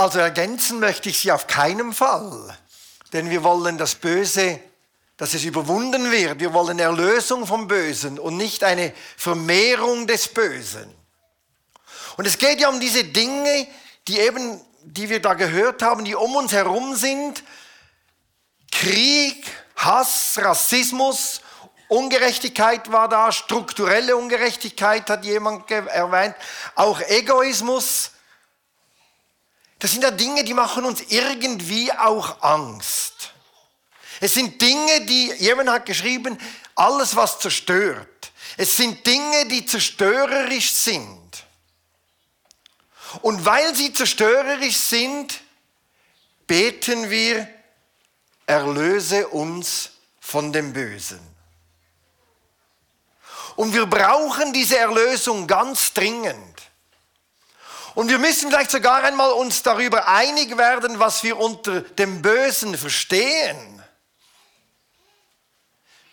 Also ergänzen möchte ich sie auf keinen Fall, denn wir wollen das Böse, dass es überwunden wird. Wir wollen Erlösung vom Bösen und nicht eine Vermehrung des Bösen. Und es geht ja um diese Dinge, die eben, die wir da gehört haben, die um uns herum sind. Krieg, Hass, Rassismus, Ungerechtigkeit war da, strukturelle Ungerechtigkeit hat jemand erwähnt, auch Egoismus, das sind ja Dinge, die machen uns irgendwie auch Angst. Es sind Dinge, die, jemand hat geschrieben, alles was zerstört. Es sind Dinge, die zerstörerisch sind. Und weil sie zerstörerisch sind, beten wir, erlöse uns von dem Bösen. Und wir brauchen diese Erlösung ganz dringend. Und wir müssen vielleicht sogar einmal uns darüber einig werden, was wir unter dem Bösen verstehen.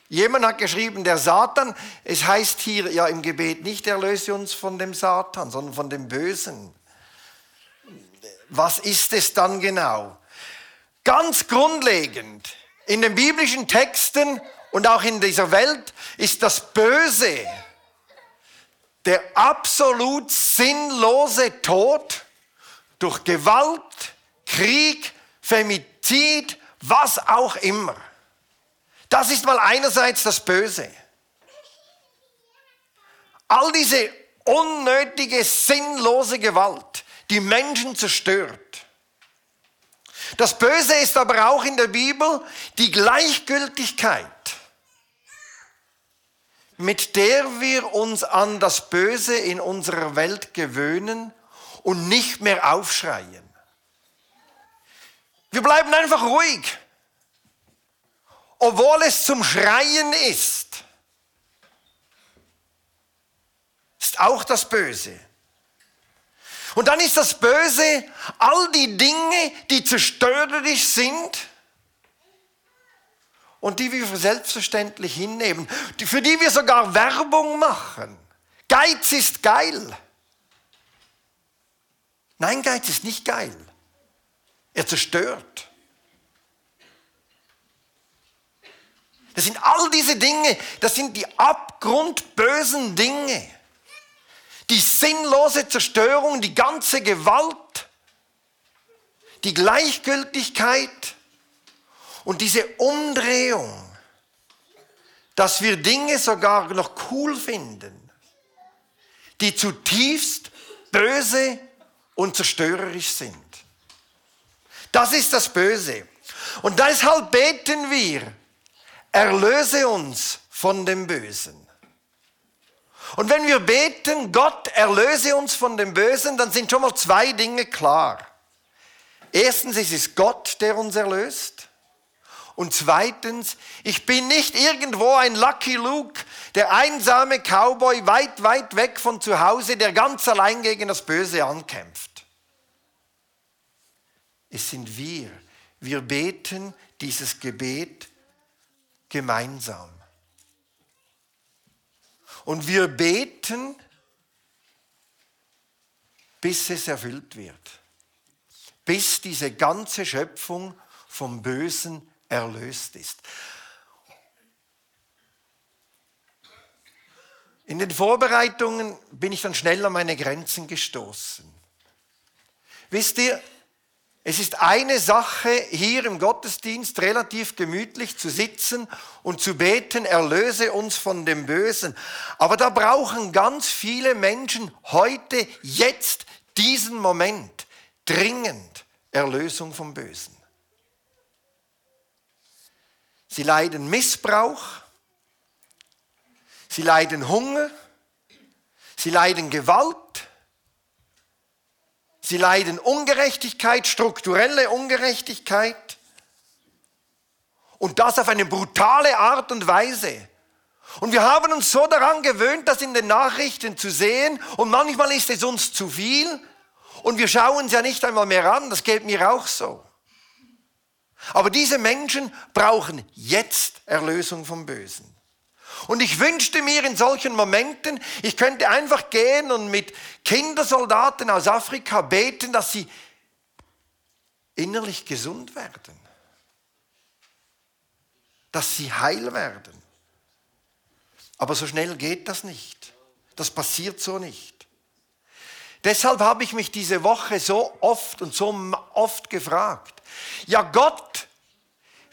Jemand hat geschrieben, der Satan, es heißt hier ja im Gebet nicht, erlöse uns von dem Satan, sondern von dem Bösen. Was ist es dann genau? Ganz grundlegend in den biblischen Texten und auch in dieser Welt ist das Böse der absolut sinnlose Tod durch Gewalt, Krieg, Femizid, was auch immer. Das ist mal einerseits das Böse. All diese unnötige, sinnlose Gewalt, die Menschen zerstört. Das Böse ist aber auch in der Bibel die Gleichgültigkeit mit der wir uns an das Böse in unserer Welt gewöhnen und nicht mehr aufschreien. Wir bleiben einfach ruhig, obwohl es zum Schreien ist. Ist auch das Böse. Und dann ist das Böse all die Dinge, die zerstörerisch sind, und die wir für selbstverständlich hinnehmen, für die wir sogar Werbung machen. Geiz ist geil. Nein, Geiz ist nicht geil. Er zerstört. Das sind all diese Dinge, das sind die abgrundbösen Dinge. Die sinnlose Zerstörung, die ganze Gewalt, die Gleichgültigkeit, und diese Umdrehung, dass wir Dinge sogar noch cool finden, die zutiefst böse und zerstörerisch sind. Das ist das Böse. Und deshalb beten wir, erlöse uns von dem Bösen. Und wenn wir beten, Gott erlöse uns von dem Bösen, dann sind schon mal zwei Dinge klar. Erstens, es ist Gott, der uns erlöst. Und zweitens, ich bin nicht irgendwo ein Lucky Luke, der einsame Cowboy weit, weit weg von zu Hause, der ganz allein gegen das Böse ankämpft. Es sind wir. Wir beten dieses Gebet gemeinsam. Und wir beten, bis es erfüllt wird. Bis diese ganze Schöpfung vom Bösen erlöst ist. In den Vorbereitungen bin ich dann schnell an meine Grenzen gestoßen. Wisst ihr, es ist eine Sache, hier im Gottesdienst relativ gemütlich zu sitzen und zu beten, erlöse uns von dem Bösen. Aber da brauchen ganz viele Menschen heute, jetzt, diesen Moment dringend Erlösung vom Bösen. Sie leiden Missbrauch, sie leiden Hunger, sie leiden Gewalt, sie leiden Ungerechtigkeit, strukturelle Ungerechtigkeit. Und das auf eine brutale Art und Weise. Und wir haben uns so daran gewöhnt, das in den Nachrichten zu sehen. Und manchmal ist es uns zu viel. Und wir schauen es ja nicht einmal mehr an, das geht mir auch so. Aber diese Menschen brauchen jetzt Erlösung vom Bösen. Und ich wünschte mir in solchen Momenten, ich könnte einfach gehen und mit Kindersoldaten aus Afrika beten, dass sie innerlich gesund werden, dass sie heil werden. Aber so schnell geht das nicht. Das passiert so nicht. Deshalb habe ich mich diese Woche so oft und so oft gefragt, ja Gott,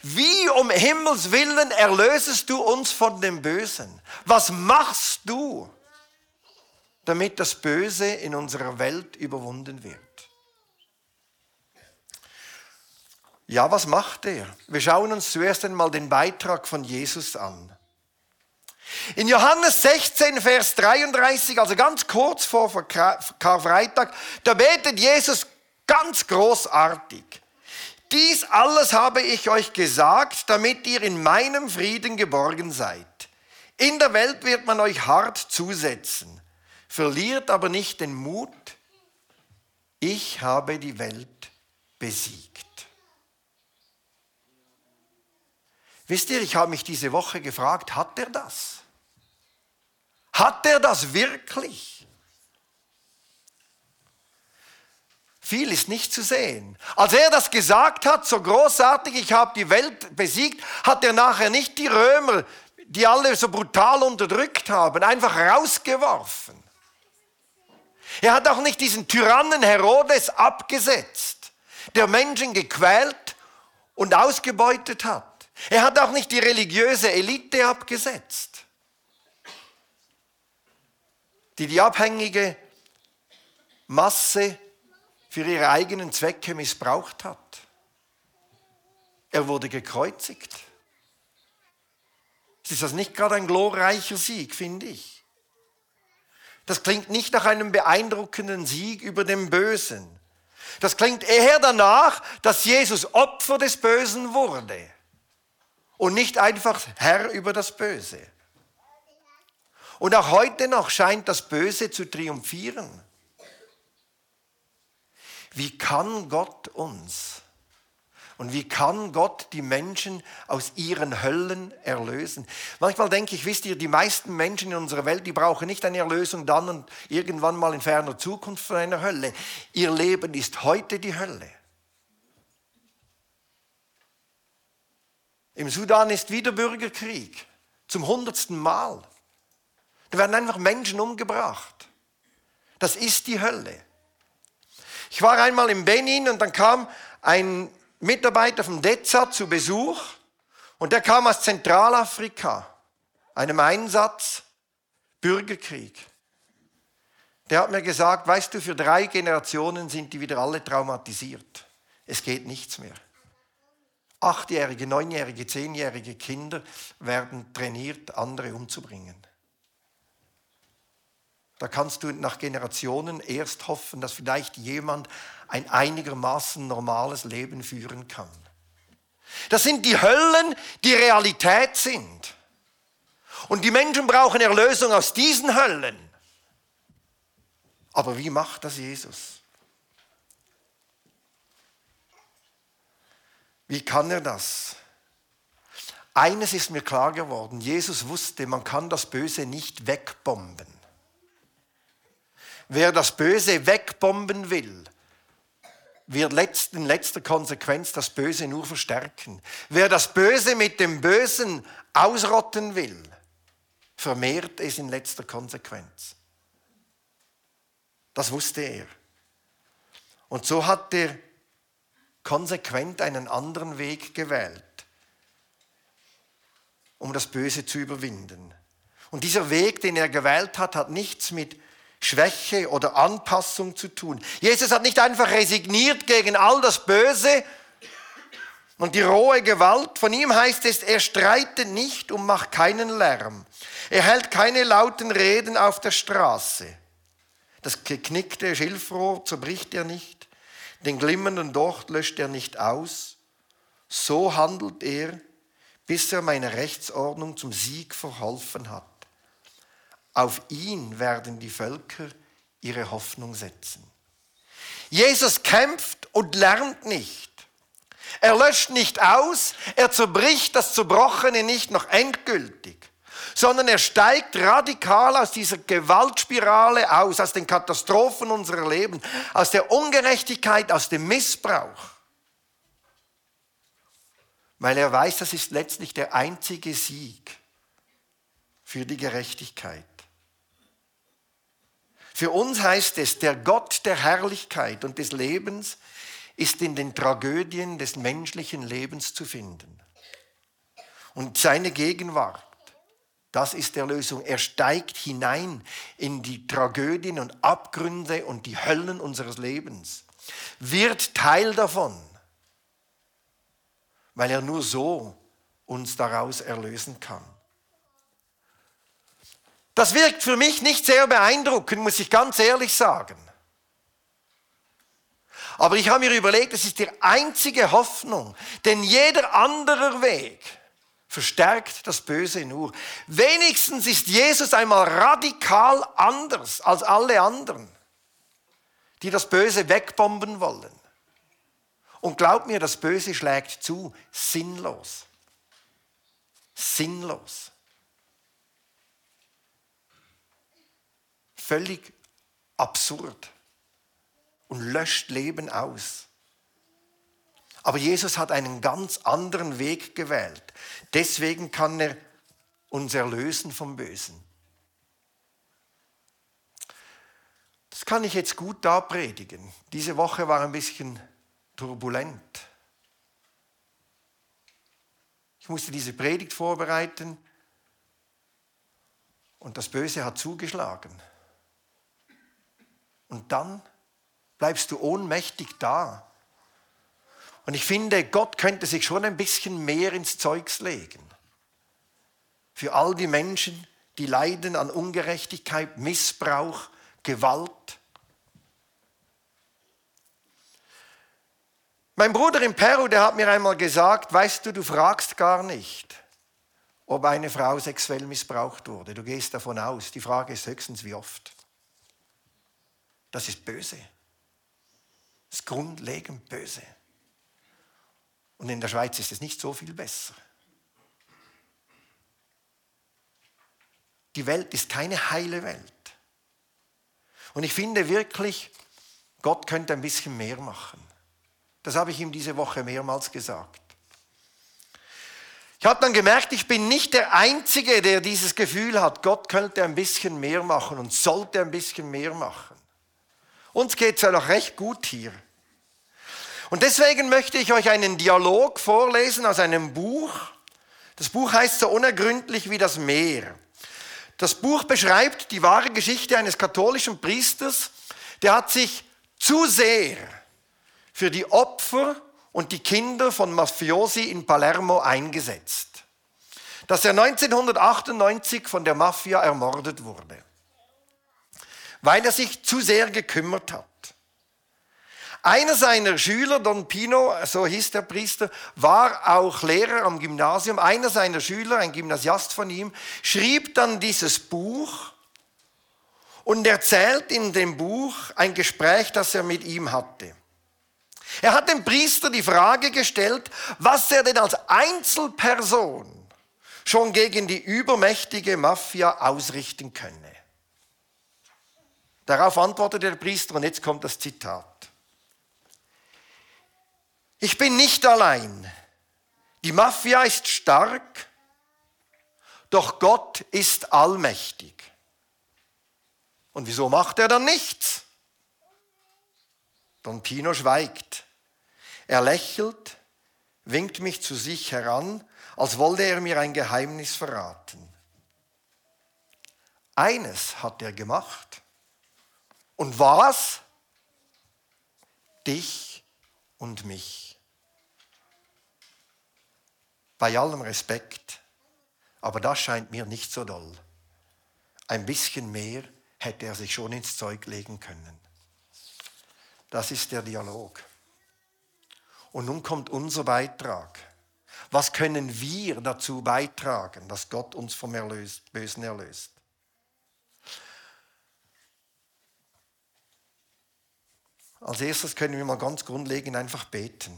wie um Himmels willen erlösest du uns von dem Bösen? Was machst du, damit das Böse in unserer Welt überwunden wird? Ja, was macht er? Wir schauen uns zuerst einmal den Beitrag von Jesus an. In Johannes 16, Vers 33, also ganz kurz vor Karfreitag, da betet Jesus ganz großartig. Dies alles habe ich euch gesagt, damit ihr in meinem Frieden geborgen seid. In der Welt wird man euch hart zusetzen. Verliert aber nicht den Mut. Ich habe die Welt besiegt. Wisst ihr, ich habe mich diese Woche gefragt, hat er das? Hat er das wirklich? Viel ist nicht zu sehen. Als er das gesagt hat, so großartig, ich habe die Welt besiegt, hat er nachher nicht die Römer, die alle so brutal unterdrückt haben, einfach rausgeworfen. Er hat auch nicht diesen Tyrannen Herodes abgesetzt, der Menschen gequält und ausgebeutet hat. Er hat auch nicht die religiöse Elite abgesetzt, die die abhängige Masse für ihre eigenen Zwecke missbraucht hat. Er wurde gekreuzigt. Ist das nicht gerade ein glorreicher Sieg, finde ich? Das klingt nicht nach einem beeindruckenden Sieg über den Bösen. Das klingt eher danach, dass Jesus Opfer des Bösen wurde und nicht einfach Herr über das Böse. Und auch heute noch scheint das Böse zu triumphieren. Wie kann Gott uns und wie kann Gott die Menschen aus ihren Höllen erlösen? Manchmal denke ich, wisst ihr, die meisten Menschen in unserer Welt, die brauchen nicht eine Erlösung dann und irgendwann mal in ferner Zukunft von einer Hölle. Ihr Leben ist heute die Hölle. Im Sudan ist wieder Bürgerkrieg. Zum hundertsten Mal. Da werden einfach Menschen umgebracht. Das ist die Hölle. Ich war einmal in Benin und dann kam ein Mitarbeiter vom DEZA zu Besuch und der kam aus Zentralafrika, einem Einsatz Bürgerkrieg. Der hat mir gesagt, weißt du, für drei Generationen sind die wieder alle traumatisiert. Es geht nichts mehr. Achtjährige, neunjährige, zehnjährige Kinder werden trainiert, andere umzubringen. Da kannst du nach Generationen erst hoffen, dass vielleicht jemand ein einigermaßen normales Leben führen kann. Das sind die Höllen, die Realität sind. Und die Menschen brauchen Erlösung aus diesen Höllen. Aber wie macht das Jesus? Wie kann er das? Eines ist mir klar geworden. Jesus wusste, man kann das Böse nicht wegbomben. Wer das Böse wegbomben will, wird in letzter Konsequenz das Böse nur verstärken. Wer das Böse mit dem Bösen ausrotten will, vermehrt es in letzter Konsequenz. Das wusste er. Und so hat er konsequent einen anderen Weg gewählt, um das Böse zu überwinden. Und dieser Weg, den er gewählt hat, hat nichts mit Schwäche oder Anpassung zu tun. Jesus hat nicht einfach resigniert gegen all das Böse und die rohe Gewalt. Von ihm heißt es, er streitet nicht und macht keinen Lärm. Er hält keine lauten Reden auf der Straße. Das geknickte Schilfrohr zerbricht er nicht. Den glimmenden Docht löscht er nicht aus. So handelt er, bis er meine Rechtsordnung zum Sieg verholfen hat. Auf ihn werden die Völker ihre Hoffnung setzen. Jesus kämpft und lernt nicht. Er löscht nicht aus, er zerbricht das Zerbrochene nicht noch endgültig sondern er steigt radikal aus dieser Gewaltspirale aus, aus den Katastrophen unserer Leben, aus der Ungerechtigkeit, aus dem Missbrauch. weil er weiß, das ist letztlich der einzige Sieg für die Gerechtigkeit. Für uns heißt es, der Gott der Herrlichkeit und des Lebens ist in den Tragödien des menschlichen Lebens zu finden. Und seine Gegenwart, das ist der Lösung. Er steigt hinein in die Tragödien und Abgründe und die Höllen unseres Lebens, wird Teil davon, weil er nur so uns daraus erlösen kann. Das wirkt für mich nicht sehr beeindruckend, muss ich ganz ehrlich sagen. Aber ich habe mir überlegt, es ist die einzige Hoffnung, denn jeder andere Weg verstärkt das Böse nur. Wenigstens ist Jesus einmal radikal anders als alle anderen, die das Böse wegbomben wollen. Und glaubt mir, das Böse schlägt zu, sinnlos. Sinnlos. Völlig absurd und löscht Leben aus. Aber Jesus hat einen ganz anderen Weg gewählt. Deswegen kann er uns erlösen vom Bösen. Das kann ich jetzt gut da predigen. Diese Woche war ein bisschen turbulent. Ich musste diese Predigt vorbereiten und das Böse hat zugeschlagen. Und dann bleibst du ohnmächtig da. Und ich finde, Gott könnte sich schon ein bisschen mehr ins Zeugs legen. Für all die Menschen, die leiden an Ungerechtigkeit, Missbrauch, Gewalt. Mein Bruder in Peru, der hat mir einmal gesagt, weißt du, du fragst gar nicht, ob eine Frau sexuell missbraucht wurde. Du gehst davon aus. Die Frage ist höchstens, wie oft. Das ist böse. Das ist grundlegend böse. Und in der Schweiz ist es nicht so viel besser. Die Welt ist keine heile Welt. Und ich finde wirklich, Gott könnte ein bisschen mehr machen. Das habe ich ihm diese Woche mehrmals gesagt. Ich habe dann gemerkt, ich bin nicht der Einzige, der dieses Gefühl hat, Gott könnte ein bisschen mehr machen und sollte ein bisschen mehr machen. Uns geht es ja noch recht gut hier. Und deswegen möchte ich euch einen Dialog vorlesen aus einem Buch. Das Buch heißt so unergründlich wie das Meer. Das Buch beschreibt die wahre Geschichte eines katholischen Priesters, der hat sich zu sehr für die Opfer und die Kinder von Mafiosi in Palermo eingesetzt, dass er 1998 von der Mafia ermordet wurde weil er sich zu sehr gekümmert hat. Einer seiner Schüler, Don Pino, so hieß der Priester, war auch Lehrer am Gymnasium. Einer seiner Schüler, ein Gymnasiast von ihm, schrieb dann dieses Buch und erzählt in dem Buch ein Gespräch, das er mit ihm hatte. Er hat dem Priester die Frage gestellt, was er denn als Einzelperson schon gegen die übermächtige Mafia ausrichten könne. Darauf antwortete der Priester und jetzt kommt das Zitat. Ich bin nicht allein. Die Mafia ist stark, doch Gott ist allmächtig. Und wieso macht er dann nichts? Don Pino schweigt. Er lächelt, winkt mich zu sich heran, als wollte er mir ein Geheimnis verraten. Eines hat er gemacht. Und was? Dich und mich. Bei allem Respekt, aber das scheint mir nicht so doll. Ein bisschen mehr hätte er sich schon ins Zeug legen können. Das ist der Dialog. Und nun kommt unser Beitrag. Was können wir dazu beitragen, dass Gott uns vom Erlös Bösen erlöst? Als erstes können wir mal ganz grundlegend einfach beten.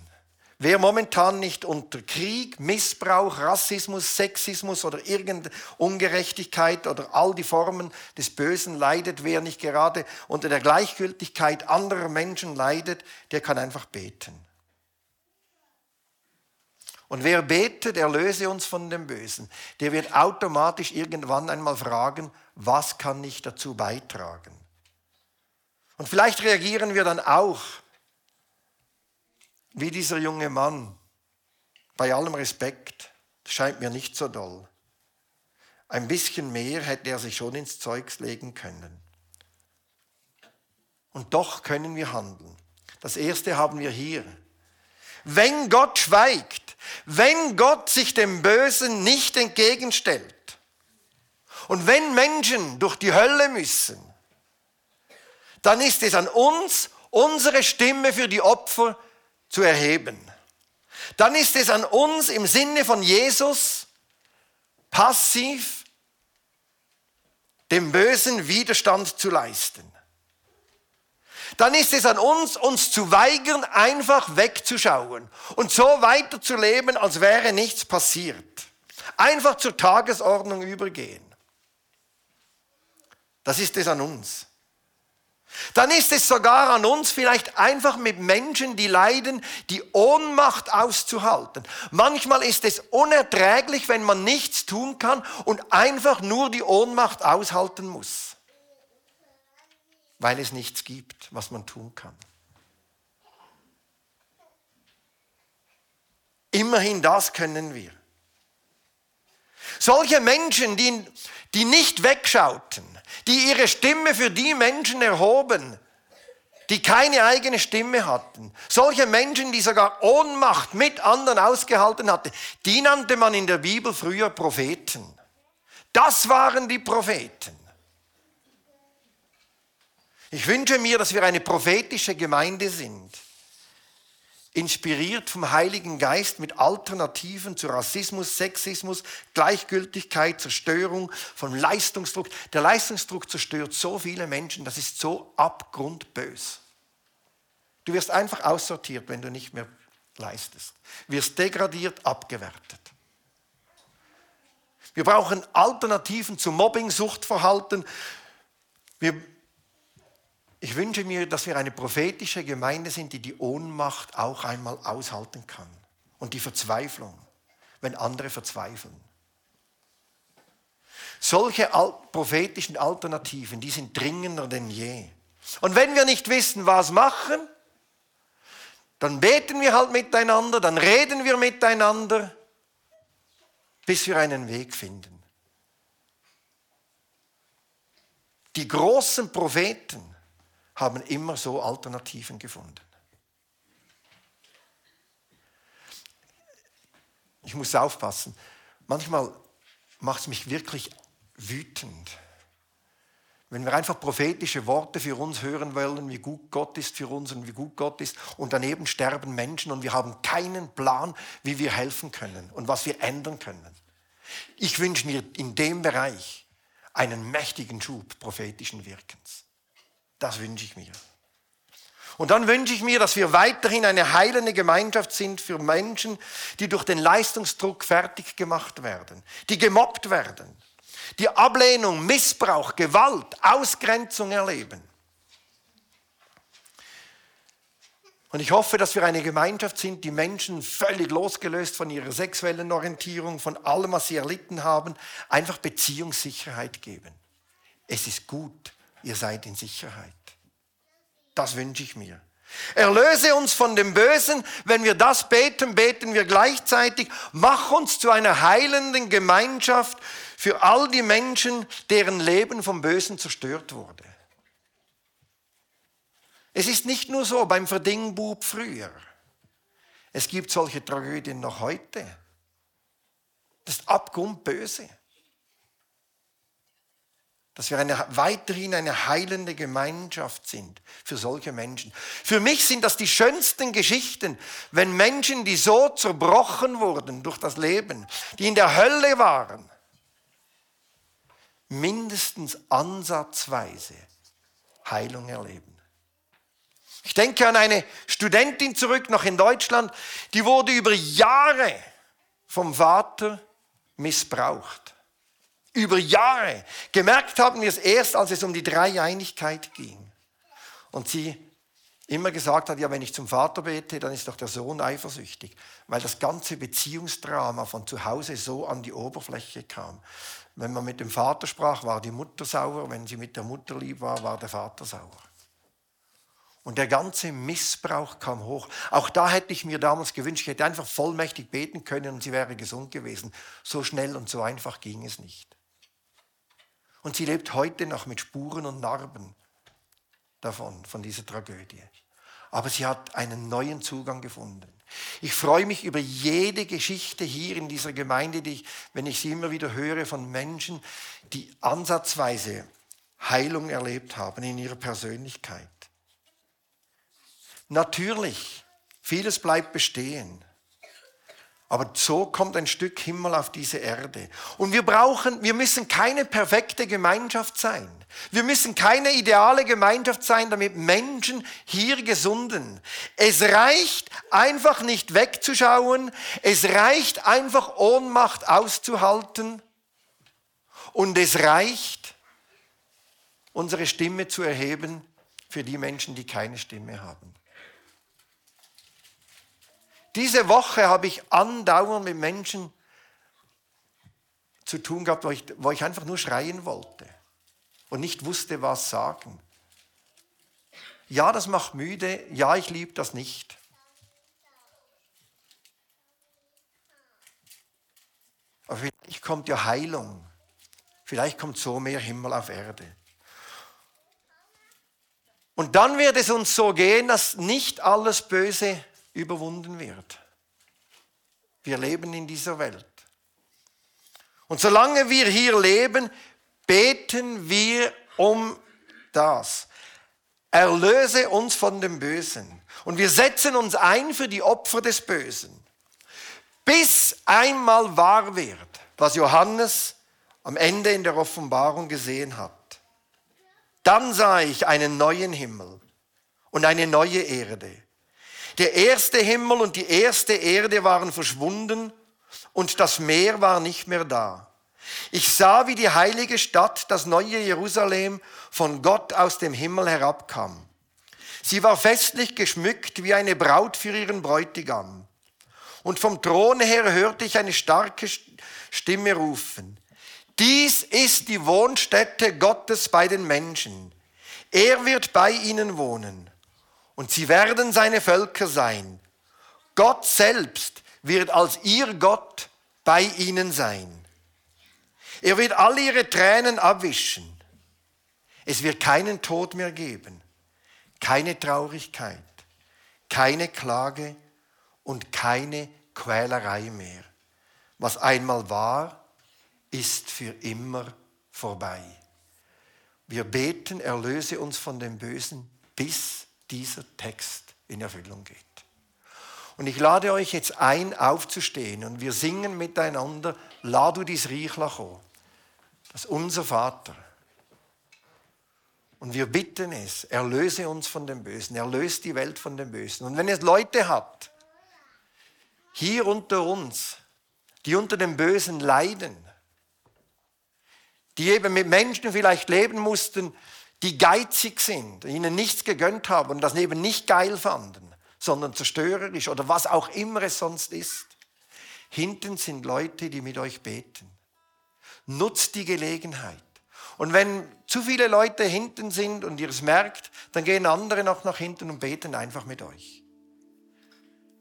Wer momentan nicht unter Krieg, Missbrauch, Rassismus, Sexismus oder irgendeine Ungerechtigkeit oder all die Formen des Bösen leidet, wer nicht gerade unter der Gleichgültigkeit anderer Menschen leidet, der kann einfach beten. Und wer betet, erlöse uns von dem Bösen, der wird automatisch irgendwann einmal fragen, was kann ich dazu beitragen? Und vielleicht reagieren wir dann auch wie dieser junge Mann, bei allem Respekt, das scheint mir nicht so doll. Ein bisschen mehr hätte er sich schon ins Zeugs legen können. Und doch können wir handeln. Das erste haben wir hier. Wenn Gott schweigt, wenn Gott sich dem Bösen nicht entgegenstellt und wenn Menschen durch die Hölle müssen, dann ist es an uns, unsere Stimme für die Opfer zu erheben. Dann ist es an uns im Sinne von Jesus passiv dem Bösen Widerstand zu leisten. Dann ist es an uns, uns zu weigern, einfach wegzuschauen und so weiterzuleben, als wäre nichts passiert. Einfach zur Tagesordnung übergehen. Das ist es an uns. Dann ist es sogar an uns vielleicht einfach mit Menschen, die leiden, die Ohnmacht auszuhalten. Manchmal ist es unerträglich, wenn man nichts tun kann und einfach nur die Ohnmacht aushalten muss, weil es nichts gibt, was man tun kann. Immerhin das können wir. Solche Menschen, die, die nicht wegschauten, die ihre Stimme für die Menschen erhoben, die keine eigene Stimme hatten. Solche Menschen, die sogar Ohnmacht mit anderen ausgehalten hatten, die nannte man in der Bibel früher Propheten. Das waren die Propheten. Ich wünsche mir, dass wir eine prophetische Gemeinde sind inspiriert vom Heiligen Geist mit Alternativen zu Rassismus, Sexismus, Gleichgültigkeit, Zerstörung, vom Leistungsdruck. Der Leistungsdruck zerstört so viele Menschen, das ist so abgrundbös. Du wirst einfach aussortiert, wenn du nicht mehr leistest. Wirst degradiert, abgewertet. Wir brauchen Alternativen zu Mobbing, Suchtverhalten. Wir ich wünsche mir, dass wir eine prophetische Gemeinde sind, die die Ohnmacht auch einmal aushalten kann und die Verzweiflung, wenn andere verzweifeln. Solche prophetischen Alternativen, die sind dringender denn je. Und wenn wir nicht wissen, was machen, dann beten wir halt miteinander, dann reden wir miteinander, bis wir einen Weg finden. Die großen Propheten, haben immer so Alternativen gefunden. Ich muss aufpassen. Manchmal macht es mich wirklich wütend, wenn wir einfach prophetische Worte für uns hören wollen, wie gut Gott ist für uns und wie gut Gott ist, und daneben sterben Menschen und wir haben keinen Plan, wie wir helfen können und was wir ändern können. Ich wünsche mir in dem Bereich einen mächtigen Schub prophetischen Wirkens. Das wünsche ich mir. Und dann wünsche ich mir, dass wir weiterhin eine heilende Gemeinschaft sind für Menschen, die durch den Leistungsdruck fertig gemacht werden, die gemobbt werden, die Ablehnung, Missbrauch, Gewalt, Ausgrenzung erleben. Und ich hoffe, dass wir eine Gemeinschaft sind, die Menschen völlig losgelöst von ihrer sexuellen Orientierung, von allem, was sie erlitten haben, einfach Beziehungssicherheit geben. Es ist gut, ihr seid in Sicherheit. Das wünsche ich mir. Erlöse uns von dem Bösen. Wenn wir das beten, beten wir gleichzeitig. Mach uns zu einer heilenden Gemeinschaft für all die Menschen, deren Leben vom Bösen zerstört wurde. Es ist nicht nur so beim Verdingbub früher. Es gibt solche Tragödien noch heute. Das ist abgrundböse dass wir eine, weiterhin eine heilende Gemeinschaft sind für solche Menschen. Für mich sind das die schönsten Geschichten, wenn Menschen, die so zerbrochen wurden durch das Leben, die in der Hölle waren, mindestens ansatzweise Heilung erleben. Ich denke an eine Studentin zurück, noch in Deutschland, die wurde über Jahre vom Vater missbraucht über Jahre. Gemerkt haben wir es erst, als es um die Dreieinigkeit ging. Und sie immer gesagt hat, ja, wenn ich zum Vater bete, dann ist doch der Sohn eifersüchtig, weil das ganze Beziehungsdrama von zu Hause so an die Oberfläche kam. Wenn man mit dem Vater sprach, war die Mutter sauer, wenn sie mit der Mutter lieb war, war der Vater sauer. Und der ganze Missbrauch kam hoch. Auch da hätte ich mir damals gewünscht, ich hätte einfach vollmächtig beten können und sie wäre gesund gewesen. So schnell und so einfach ging es nicht. Und sie lebt heute noch mit Spuren und Narben davon, von dieser Tragödie. Aber sie hat einen neuen Zugang gefunden. Ich freue mich über jede Geschichte hier in dieser Gemeinde, die ich, wenn ich sie immer wieder höre von Menschen, die ansatzweise Heilung erlebt haben in ihrer Persönlichkeit. Natürlich, vieles bleibt bestehen. Aber so kommt ein Stück Himmel auf diese Erde. Und wir brauchen, wir müssen keine perfekte Gemeinschaft sein. Wir müssen keine ideale Gemeinschaft sein, damit Menschen hier gesunden. Es reicht einfach nicht wegzuschauen. Es reicht einfach Ohnmacht auszuhalten. Und es reicht, unsere Stimme zu erheben für die Menschen, die keine Stimme haben. Diese Woche habe ich andauernd mit Menschen zu tun gehabt, wo ich, wo ich einfach nur schreien wollte und nicht wusste, was sagen. Ja, das macht müde. Ja, ich liebe das nicht. Aber vielleicht kommt ja Heilung. Vielleicht kommt so mehr Himmel auf Erde. Und dann wird es uns so gehen, dass nicht alles Böse überwunden wird. Wir leben in dieser Welt. Und solange wir hier leben, beten wir um das. Erlöse uns von dem Bösen. Und wir setzen uns ein für die Opfer des Bösen. Bis einmal wahr wird, was Johannes am Ende in der Offenbarung gesehen hat. Dann sah ich einen neuen Himmel und eine neue Erde der erste Himmel und die erste Erde waren verschwunden und das Meer war nicht mehr da. Ich sah, wie die heilige Stadt, das neue Jerusalem, von Gott aus dem Himmel herabkam. Sie war festlich geschmückt wie eine Braut für ihren Bräutigam. Und vom Thron her hörte ich eine starke Stimme rufen. Dies ist die Wohnstätte Gottes bei den Menschen. Er wird bei ihnen wohnen und sie werden seine Völker sein. Gott selbst wird als ihr Gott bei ihnen sein. Er wird all ihre Tränen abwischen. Es wird keinen Tod mehr geben, keine Traurigkeit, keine Klage und keine Quälerei mehr. Was einmal war, ist für immer vorbei. Wir beten, erlöse uns von dem Bösen bis dieser Text in Erfüllung geht. Und ich lade euch jetzt ein, aufzustehen und wir singen miteinander, La du dies kommen. Das unser Vater. Und wir bitten es, erlöse uns von dem Bösen, erlöse die Welt von dem Bösen. Und wenn es Leute hat, hier unter uns, die unter dem Bösen leiden, die eben mit Menschen vielleicht leben mussten, die geizig sind, ihnen nichts gegönnt haben und das eben nicht geil fanden, sondern zerstörerisch oder was auch immer es sonst ist. Hinten sind Leute, die mit euch beten. Nutzt die Gelegenheit. Und wenn zu viele Leute hinten sind und ihr es merkt, dann gehen andere noch nach hinten und beten einfach mit euch.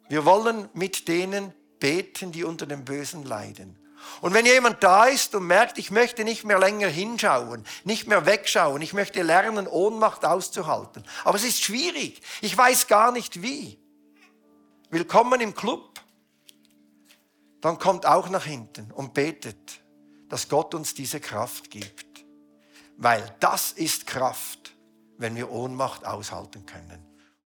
Wir wollen mit denen beten, die unter dem Bösen leiden. Und wenn jemand da ist und merkt, ich möchte nicht mehr länger hinschauen, nicht mehr wegschauen, ich möchte lernen, Ohnmacht auszuhalten. Aber es ist schwierig. Ich weiß gar nicht wie. Willkommen im Club. Dann kommt auch nach hinten und betet, dass Gott uns diese Kraft gibt. Weil das ist Kraft, wenn wir Ohnmacht aushalten können.